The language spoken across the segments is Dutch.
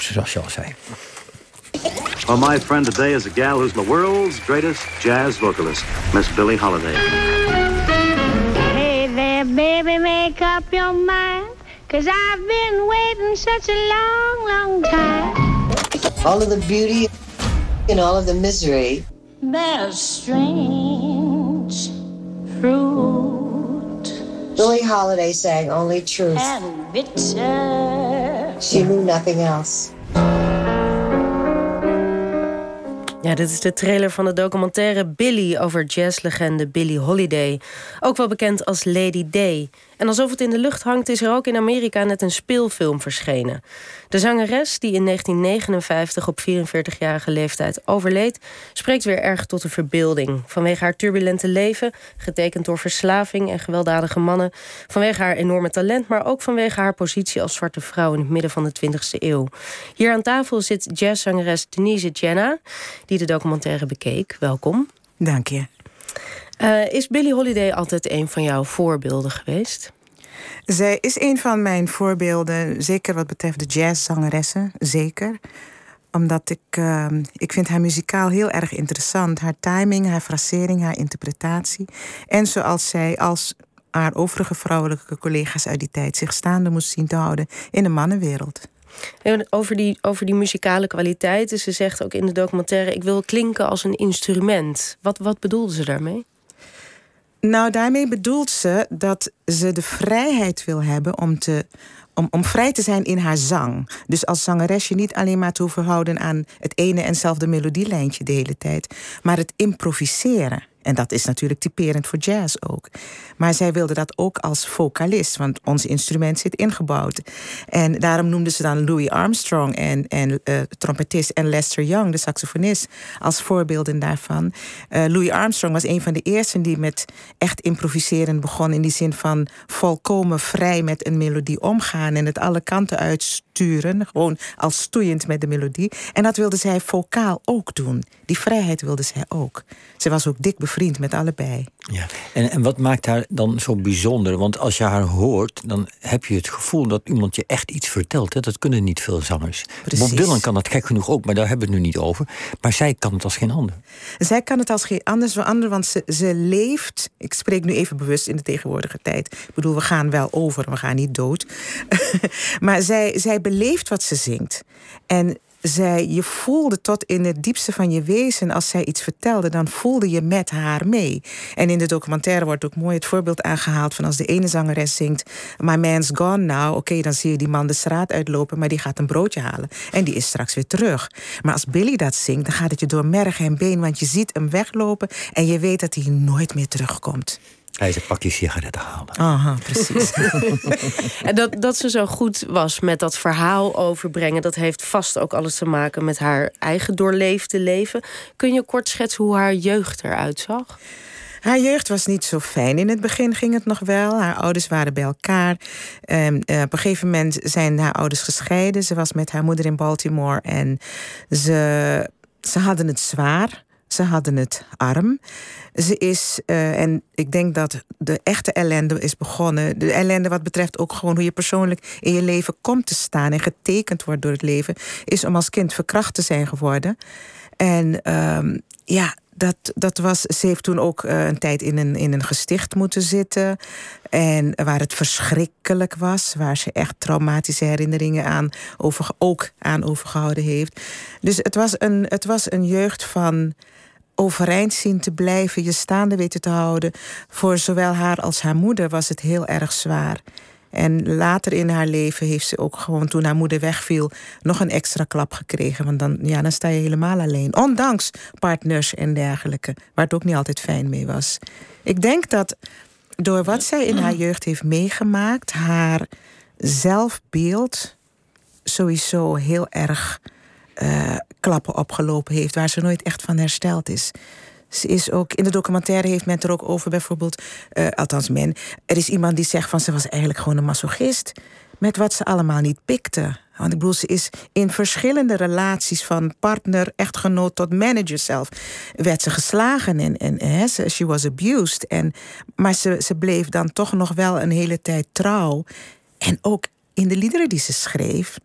applaus, zoals je al zei. Well, my friend today is a gal who's the world's greatest jazz vocalist, Miss Billie Holiday. Hey there, baby, make up your mind. Cause I've been waiting such a long, long time. All of the beauty and all of the misery. There's strange fruit Billie Holiday sang only truth. and bitter. She knew nothing else. Ja, dit is de trailer van de documentaire Billy over jazzlegende Billie Holiday. Ook wel bekend als Lady Day. En alsof het in de lucht hangt, is er ook in Amerika net een speelfilm verschenen. De zangeres, die in 1959 op 44-jarige leeftijd overleed, spreekt weer erg tot de verbeelding. Vanwege haar turbulente leven, getekend door verslaving en gewelddadige mannen. Vanwege haar enorme talent, maar ook vanwege haar positie als zwarte vrouw in het midden van de 20e eeuw. Hier aan tafel zit jazzzangeres Denise Jenna, die de documentaire bekeek. Welkom. Dank je. Uh, is Billie Holiday altijd een van jouw voorbeelden geweest? Zij is een van mijn voorbeelden, zeker wat betreft de jazzzangeressen, zeker. Omdat ik, uh, ik vind haar muzikaal heel erg interessant. Haar timing, haar frasering, haar interpretatie. En zoals zij als haar overige vrouwelijke collega's uit die tijd zich staande moest zien te houden in de mannenwereld. Over die, over die muzikale kwaliteiten. Ze zegt ook in de documentaire: Ik wil klinken als een instrument. Wat, wat bedoelde ze daarmee? Nou, daarmee bedoelt ze dat ze de vrijheid wil hebben om, te, om, om vrij te zijn in haar zang. Dus als zangeres je niet alleen maar te hoeven houden aan het ene enzelfde melodielijntje de hele tijd, maar het improviseren. En dat is natuurlijk typerend voor jazz ook. Maar zij wilde dat ook als vocalist, want ons instrument zit ingebouwd. En daarom noemden ze dan Louis Armstrong en, en uh, trompetist en Lester Young, de saxofonist, als voorbeelden daarvan. Uh, Louis Armstrong was een van de eersten die met echt improviseren begon, in die zin van volkomen vrij met een melodie omgaan en het alle kanten gewoon als stoeiend met de melodie. En dat wilde zij vocaal ook doen. Die vrijheid wilde zij ook. Ze was ook dik bevriend met allebei. Ja. En, en wat maakt haar dan zo bijzonder? Want als je haar hoort, dan heb je het gevoel dat iemand je echt iets vertelt. Hè? Dat kunnen niet veel zangers. Precies. Bob Dylan kan dat gek genoeg ook, maar daar hebben we het nu niet over. Maar zij kan het als geen ander. Zij kan het als geen ander, ander want ze, ze leeft. Ik spreek nu even bewust in de tegenwoordige tijd. Ik bedoel, we gaan wel over, we gaan niet dood. maar zij, zij beleeft wat ze zingt. En zij, je voelde tot in het diepste van je wezen, als zij iets vertelde, dan voelde je met haar mee. En in de documentaire wordt ook mooi het voorbeeld aangehaald van als de ene zangeres zingt: My man's gone now. Oké, dan zie je die man de straat uitlopen, maar die gaat een broodje halen. En die is straks weer terug. Maar als Billy dat zingt, dan gaat het je door merg en been, want je ziet hem weglopen en je weet dat hij nooit meer terugkomt. Hij is een pakje sigaretten halen. Aha, precies. en dat, dat ze zo goed was met dat verhaal overbrengen, dat heeft vast ook alles te maken met haar eigen doorleefde leven. Kun je kort schetsen hoe haar jeugd eruit zag? Haar jeugd was niet zo fijn. In het begin ging het nog wel. Haar ouders waren bij elkaar. Um, uh, op een gegeven moment zijn haar ouders gescheiden. Ze was met haar moeder in Baltimore en ze, ze hadden het zwaar. Ze hadden het arm. Ze is, uh, en ik denk dat de echte ellende is begonnen. De ellende wat betreft ook gewoon hoe je persoonlijk in je leven komt te staan en getekend wordt door het leven, is om als kind verkracht te zijn geworden. En um, ja, dat, dat was, ze heeft toen ook uh, een tijd in een, in een gesticht moeten zitten. En waar het verschrikkelijk was. Waar ze echt traumatische herinneringen aan over, ook aan overgehouden heeft. Dus het was een, het was een jeugd van overeind zien te blijven, je staande weten te houden. Voor zowel haar als haar moeder was het heel erg zwaar. En later in haar leven heeft ze ook gewoon, toen haar moeder wegviel, nog een extra klap gekregen. Want dan, ja, dan sta je helemaal alleen. Ondanks partners en dergelijke, waar het ook niet altijd fijn mee was. Ik denk dat door wat zij in haar jeugd heeft meegemaakt, haar zelfbeeld sowieso heel erg uh, klappen opgelopen heeft, waar ze nooit echt van hersteld is. Ze is ook, in de documentaire heeft men het er ook over, bijvoorbeeld, uh, althans men, er is iemand die zegt van ze was eigenlijk gewoon een masochist. Met wat ze allemaal niet pikte. Want ik bedoel, ze is in verschillende relaties van partner, echtgenoot tot manager zelf, werd ze geslagen en, en she was abused. En, maar ze, ze bleef dan toch nog wel een hele tijd trouw. En ook in de liederen die ze schreef,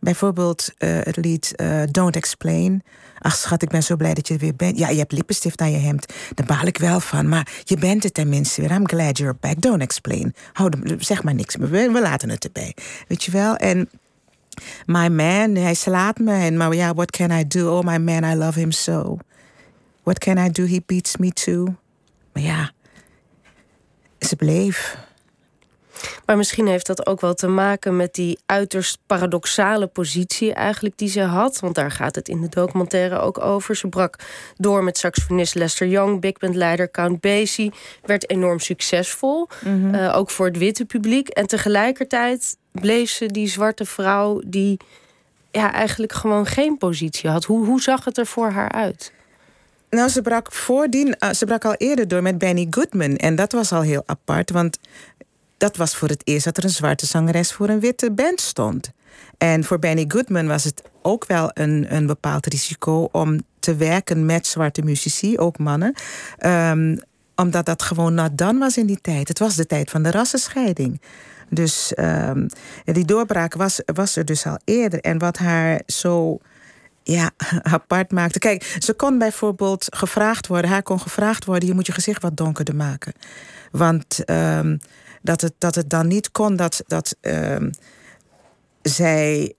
Bijvoorbeeld eh, het lied eh, Don't Explain. Ach schat, ik ben zo blij dat je er weer bent. Ja, je hebt lippenstift aan je hemd. Daar baal ik wel van. Maar je bent het tenminste weer. I'm glad you're back. Don't explain. Hou de- zeg maar niks. We, we laten het erbij. Weet je wel? En my man, hij slaat me. En maar ja, what can I do? Oh, my man, I love him so. What can I do? He beats me too. Maar ja, ze bleef. Maar misschien heeft dat ook wel te maken met die uiterst paradoxale positie eigenlijk die ze had. Want daar gaat het in de documentaire ook over. Ze brak door met saxofonist Lester Young, big bandleider Count Basie. Werd enorm succesvol, eh, ook voor het witte publiek. En tegelijkertijd bleef ze die zwarte vrouw die ja, eigenlijk gewoon geen positie had. Hoe, hoe zag het er voor haar uit? Nou, ze brak voordien, eh, ze brak al eerder door met Benny Goodman. En dat was al heel apart, want dat was voor het eerst dat er een zwarte zangeres voor een witte band stond. En voor Benny Goodman was het ook wel een, een bepaald risico om te werken met zwarte muzici, ook mannen. Ehm, omdat dat gewoon not done was in die tijd. Het was de tijd van de rassenscheiding. Dus ehm, die doorbraak was, was er dus al eerder. En wat haar zo ja, apart maakte. Kijk, ze kon bijvoorbeeld gevraagd worden, haar kon gevraagd worden: je moet je gezicht wat donkerder maken. Want ehm, dat, het, dat het dan niet kon dat, dat ehm, zij.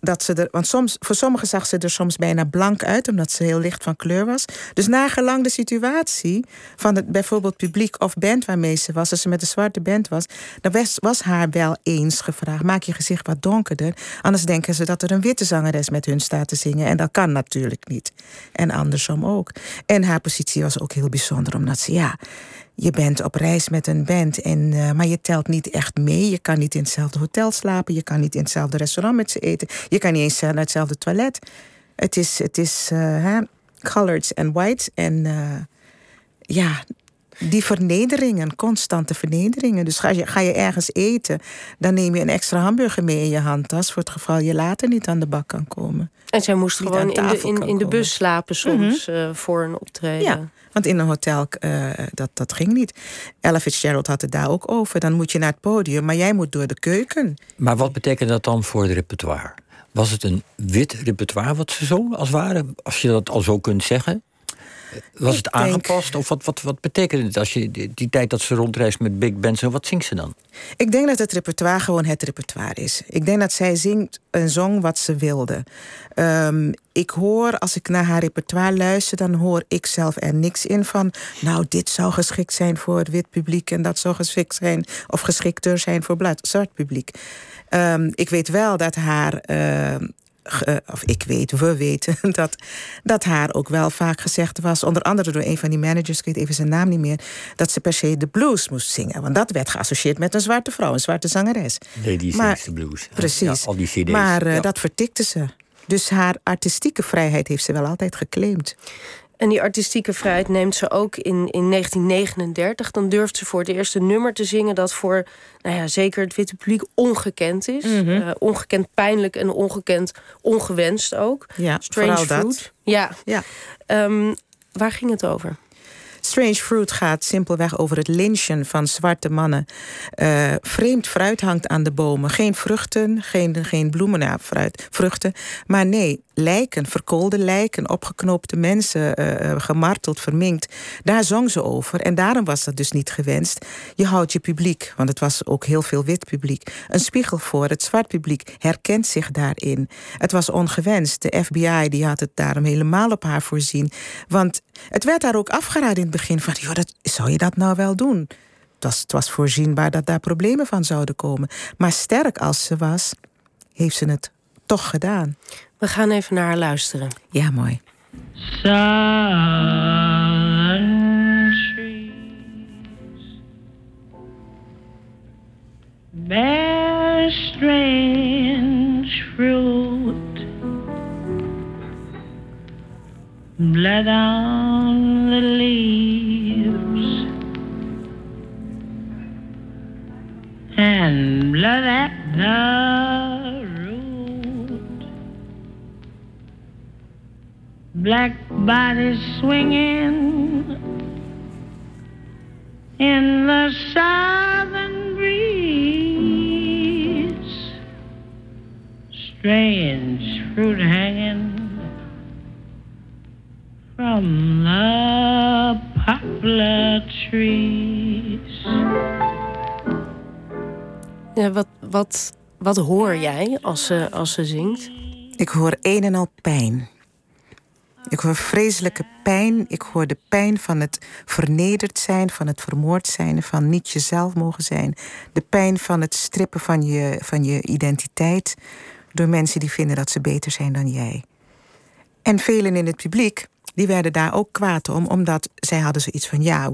Dat ze er, want soms, voor sommigen zag ze er soms bijna blank uit, omdat ze heel licht van kleur was. Dus nagelang de situatie van het bijvoorbeeld publiek of band waarmee ze was, als ze met een zwarte band was, dan was, was haar wel eens gevraagd: maak je gezicht wat donkerder. Anders denken ze dat er een witte zangeres met hun staat te zingen. En dat kan natuurlijk niet. En andersom ook. En haar positie was ook heel bijzonder, omdat ze, ja, je bent op reis met een band, en, eh, maar je telt niet echt mee. Je kan niet in hetzelfde hotel slapen. Je kan niet in hetzelfde restaurant met ze eten. Je kan niet eens naar hetzelfde toilet. Het is, het is eh, hè, en whites. En eh, ja, die vernederingen, constante vernederingen. Dus ga je, ga je ergens eten, dan neem je een extra hamburger mee in je handtas... voor het geval je later niet aan de bak kan komen. En zij moest Niet gewoon in de, in, de bus slapen soms eh, voor een optreden. Ja, want in een hotel, eh, dat, dat ging niet. Ella Fitzgerald had het daar ook over. Dan moet je naar het podium, maar jij moet door de keuken. Maar wat betekent dat dan voor het repertoire? Was het een wit repertoire wat ze zo als ware, als je dat al zo kunt zeggen? Was het denk- aangepast? Of wat, wat, wat betekent het als je die, die tijd dat ze rondreist met big bands, wat zingt ze dan? Ik denk dat het repertoire gewoon het repertoire is. Ik denk dat zij zingt en zong wat ze wilde. Ehm, ik hoor, als ik naar haar repertoire luister, dan hoor ik zelf er niks in van. Nou, dit zou geschikt zijn voor het wit publiek en dat zou geschikt zijn of geschikter zijn voor zwart publiek. Ehm, ik weet wel dat haar. ehm, ge- of ik weet, we weten, dat, dat haar ook wel vaak gezegd was, onder andere door een van die managers, ik weet even zijn naam niet meer, dat ze per se de blues moest zingen. Want dat werd geassocieerd met een zwarte vrouw, een zwarte zangeres. Lady Maar- Sings the Blues. Precies. Ja, al die cd's. Maar eh, Ja. dat vertikte ze. Dus haar artistieke vrijheid heeft ze wel altijd geclaimd. En die artistieke vrijheid neemt ze ook in, in 1939. Dan durft ze voor het eerst een nummer te zingen dat voor nou ja, zeker het witte publiek ongekend is. Mhm. Eh, ongekend pijnlijk en ongekend ongewenst ook. Ja, Strange vooral dat. Fruit. Ja. Ja. Ehm, waar ging het over? Strange Fruit gaat simpelweg over het lynchen van zwarte mannen. Eh, vreemd fruit hangt aan de bomen. Geen vruchten, geen, geen bloemen, nou, fruit, vruchten. Maar nee, lijken, verkoolde lijken, opgeknoopte mensen, eh, eh, gemarteld, verminkt. Daar zong ze over. En daarom was dat dus niet gewenst. Je houdt je publiek, want het was ook heel veel wit publiek, een spiegel voor. Het zwart publiek herkent zich daarin. Het was ongewenst. De FBI die had het daarom helemaal op haar voorzien. Want het werd daar ook afgeraden in begin van, joh, dat, zou je dat nou wel doen? Het was, het was voorzienbaar dat daar problemen van zouden komen. Maar sterk als ze was, heeft ze het toch gedaan. We gaan even naar haar luisteren. Ja, mooi. Bear strange fruit, blood on the leaves, and blood at the root black bodies swinging in the southern breeze. strange fruit hanging from the poplar trees. Ja, wat, wat, wat hoor jij als ze, als ze zingt? Ik hoor een en al pijn. Ik hoor vreselijke pijn. Ik hoor de pijn van het vernederd zijn, van het vermoord zijn, van niet jezelf mogen zijn. De pijn van het strippen van je, van je identiteit door mensen die vinden dat ze beter zijn dan jij. En velen in het publiek die werden daar ook kwaad om, omdat zij hadden zoiets van: ja,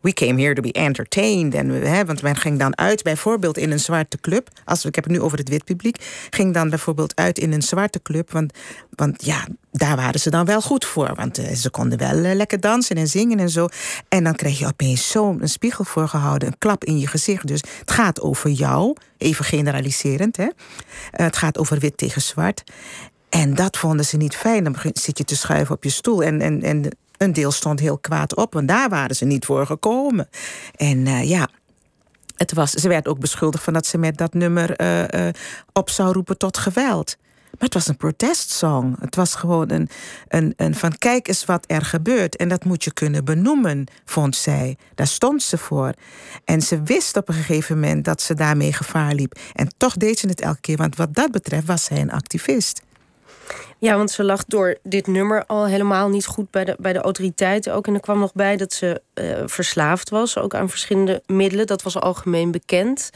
we came here to be entertained. En, want men ging dan uit, bijvoorbeeld in een zwarte club. Als, ik heb het nu over het wit publiek. Ging dan bijvoorbeeld uit in een zwarte club. Want, want ja, daar waren ze dan wel goed voor. Want eh, ze konden wel eh, lekker dansen en zingen en zo. En dan kreeg je opeens zo'n spiegel voorgehouden, een klap in je gezicht. Dus het gaat over jou, even generaliserend. Hè? Eh, het gaat over wit tegen zwart. En dat vonden ze niet fijn. Dan zit je te schuiven op je stoel. En, en, en een deel stond heel kwaad op, want daar waren ze niet voor gekomen. En uh, ja. Het was, ze werd ook beschuldigd van dat ze met dat nummer uh, uh, op zou roepen tot geweld. Maar het was een protestsong. Het was gewoon een, een, een van kijk eens wat er gebeurt. En dat moet je kunnen benoemen, vond zij. Daar stond ze voor. En ze wist op een gegeven moment dat ze daarmee gevaar liep. En toch deed ze het elke keer, want wat dat betreft was zij een activist. Ja, want ze lag door dit nummer al helemaal niet goed bij de, bij de autoriteiten ook. En er kwam nog bij dat ze uh, verslaafd was, ook aan verschillende middelen. Dat was algemeen bekend.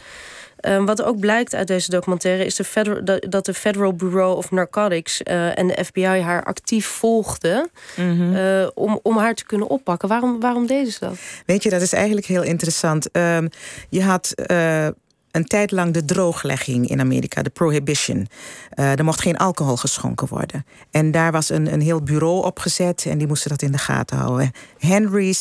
Uh, wat ook blijkt uit deze documentaire is de federal, dat de Federal Bureau of Narcotics uh, en de FBI haar actief volgden mm -hmm. om, om haar te kunnen oppakken. Waarom, waarom deden ze dat? Weet je, dat is eigenlijk heel interessant. Ehm, je had een tijd lang de drooglegging in Amerika, de prohibition. Uh, er mocht geen alcohol geschonken worden. En daar was een, een heel bureau opgezet en die moesten dat in de gaten houden. Henry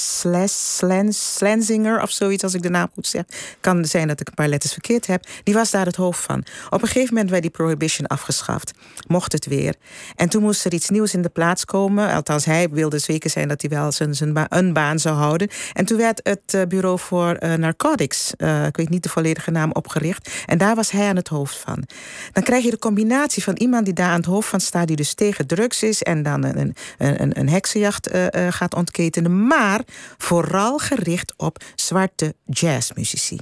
Slenzinger of zoiets, als ik de naam goed zeg. Kan zijn dat ik een paar letters verkeerd heb. Die was daar het hoofd van. Op een gegeven moment werd die prohibition afgeschaft. Mocht het weer. En toen moest er iets nieuws in de plaats komen. Althans, hij wilde zeker zijn dat hij wel zijn, zijn een baan zou houden. En toen werd het uh, bureau voor uh, narcotics, ik weet niet de volledige naam op opgericht. En daar was hij aan het hoofd van. Dan krijg je de combinatie van iemand die daar aan het hoofd van staat, die dus tegen drugs is en dan een, een, een, heksenjacht uh, uh, gaat ontketenen. Maar vooral gericht op zwarte jazzmuzici.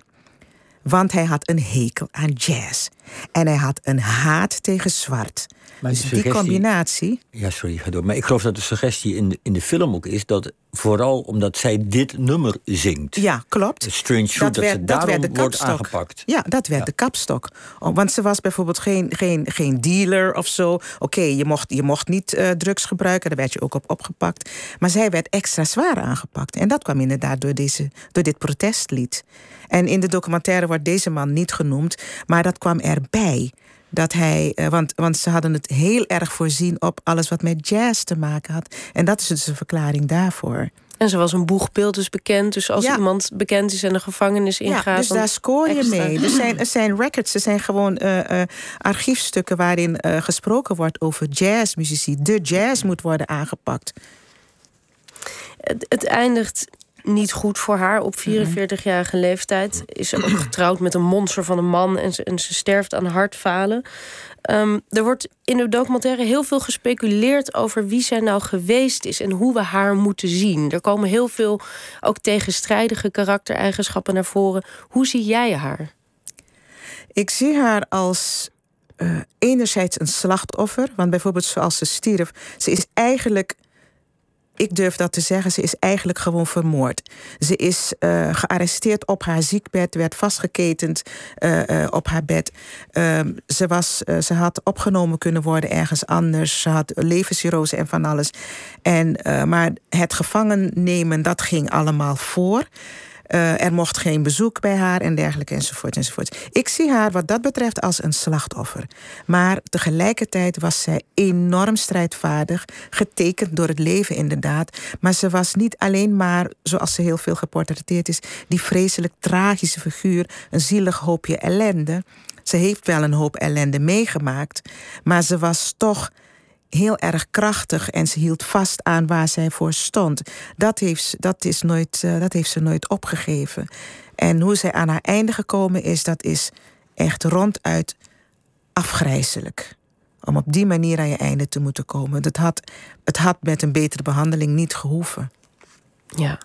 Want hij had een hekel aan jazz. En hij had een haat tegen zwart. Maar dus die combinatie. Ja, sorry, ga door. Maar ik geloof dat de suggestie in de, in de film ook is dat vooral omdat zij dit nummer zingt. Ja, klopt. Strange Fruit, dat, werd, ze dat werd de wordt aangepakt. Ja, dat werd de kapstok. Oh, want ze was bijvoorbeeld geen, geen, geen dealer of zo. Oké, je, mocht, je mocht niet uh, drugs gebruiken, daar werd je ook op opgepakt. Maar zij werd extra zwaar aangepakt. En dat kwam inderdaad door, deze, door dit protestlied. En in de documentaire wordt deze man niet genoemd, maar dat kwam erbij dat hij. Uh, want, want ze hadden het heel erg voorzien op alles wat met jazz te maken had. En dat is dus een verklaring daarvoor. En ze was een boegbeeld dus bekend. Dus als ja. iemand bekend is en de gevangenis ingaat... Ja, dus daar scoor je extra. mee. Er zijn, er zijn records, er zijn gewoon uh, uh, archiefstukken... waarin uh, gesproken wordt over jazzmuzici. De jazz moet worden aangepakt. Het, het eindigt niet goed voor haar. Op 44-jarige leeftijd is ze ook getrouwd met een monster van een man en ze, en ze sterft aan hartfalen. Um, er wordt in de documentaire heel veel gespeculeerd over wie zij nou geweest is en hoe we haar moeten zien. Er komen heel veel ook tegenstrijdige karaktereigenschappen naar voren. Hoe zie jij haar? Ik zie haar als uh, enerzijds een slachtoffer, want bijvoorbeeld zoals ze stierf, ze is eigenlijk ik durf dat te zeggen, ze is eigenlijk gewoon vermoord. Ze is uh, gearresteerd op haar ziekbed, werd vastgeketend uh, uh, op haar bed. Ehm, ze, was, ze had opgenomen kunnen worden ergens anders. Ze had levenscirrose en van alles. En, maar het gevangen nemen, dat ging allemaal voor. Uh, er mocht geen bezoek bij haar en dergelijke enzovoort enzovoort. Ik zie haar wat dat betreft als een slachtoffer. Maar tegelijkertijd was zij enorm strijdvaardig, getekend door het leven inderdaad. Maar ze was niet alleen maar, zoals ze heel veel geportretteerd is, die vreselijk tragische figuur, een zielig hoopje ellende. Ze heeft wel een hoop ellende meegemaakt, maar ze was toch heel erg krachtig en ze hield vast aan waar zij voor stond. Dat heeft, dat is nooit, uh, dat heeft ze nooit opgegeven. En hoe zij aan haar einde gekomen is, dat is echt ronduit afgrijzelijk. om op die manier aan je einde te moeten komen. Het had, het had met een betere behandeling niet gehoeven. Ja,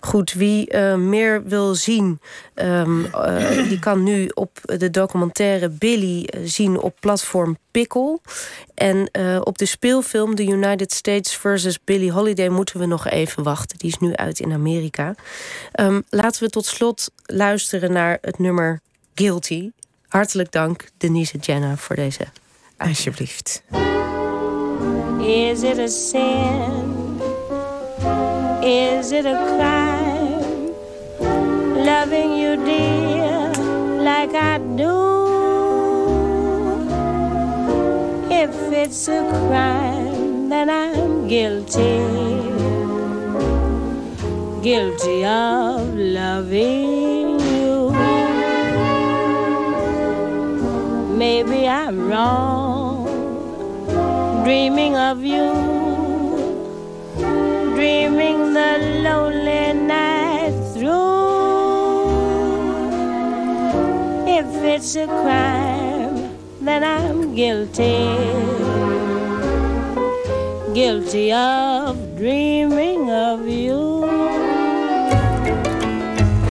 goed. Wie uh, meer wil zien, um, uh, die kan nu op de documentaire Billy uh, zien op platform Pickle. En op de speelfilm The United States versus Billie Holiday moeten we nog even wachten. Die is nu uit in Amerika. Um, laten we tot slot luisteren naar het nummer Guilty. Hartelijk dank, Denise Jenna, voor deze. Alsjeblieft. Is it a sin? Is it a crime loving you, dear, like I do? If it's a crime, then I'm guilty. Guilty of loving you. Maybe I'm wrong, dreaming of you dreaming the lonely night through. If it's a crime, then I'm guilty. Guilty of dreaming of you.